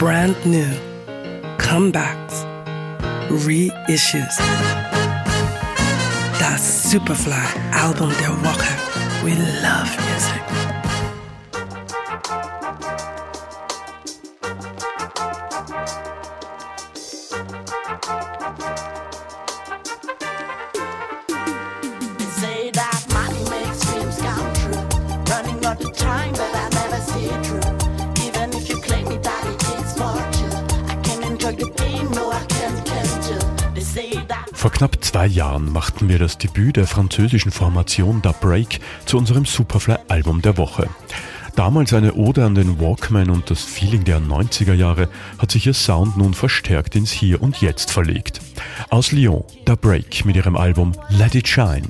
brand new, comebacks, reissues. Das Superfly-Album der Woche. We love music. Vor knapp zwei Jahren machten wir das Debüt der französischen Formation Da Break zu unserem Superfly-Album der Woche. Damals eine Ode an den Walkman und das Feeling der 90er Jahre hat sich ihr Sound nun verstärkt ins Hier und Jetzt verlegt. Aus Lyon, Da Break mit ihrem Album Let It Shine.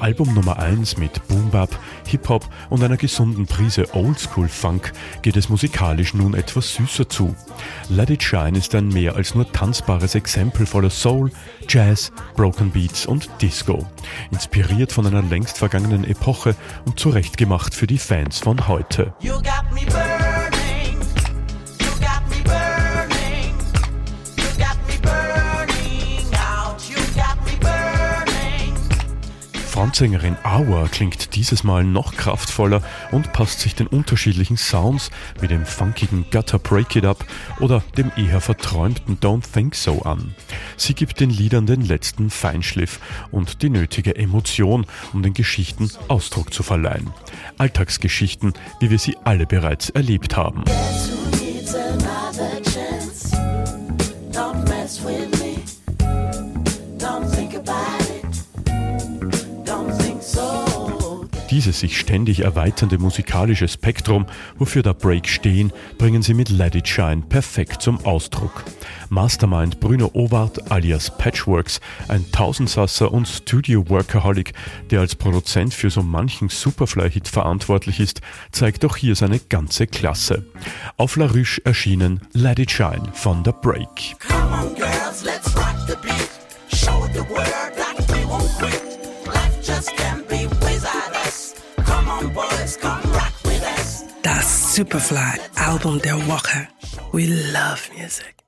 Album Nummer 1 mit Boom Bap, Hip-Hop und einer gesunden Prise Oldschool-Funk geht es musikalisch nun etwas süßer zu. Let It Shine ist ein mehr als nur tanzbares Exempel voller Soul, Jazz, Broken Beats und Disco. Inspiriert von einer längst vergangenen Epoche und zurechtgemacht für die Fans von heute. You got Frontsängerin Awa klingt dieses Mal noch kraftvoller und passt sich den unterschiedlichen Sounds wie dem funkigen Gutter Break It Up oder dem eher verträumten Don't Think So an. Sie gibt den Liedern den letzten Feinschliff und die nötige Emotion, um den Geschichten Ausdruck zu verleihen. Alltagsgeschichten, wie wir sie alle bereits erlebt haben. Guess Dieses sich ständig erweiternde musikalische Spektrum, wofür der Break stehen, bringen sie mit Let It Shine perfekt zum Ausdruck. Mastermind Bruno Owart alias Patchworks, ein Tausendsasser und Studio-Workaholic, der als Produzent für so manchen Superfly-Hit verantwortlich ist, zeigt auch hier seine ganze Klasse. Auf La Ruche erschienen Let It Shine von The Break. Come on, girls, let's rock the beat. Show the world that we won't quit. Rock with us. Das Superfly-Album der Woche. We love music.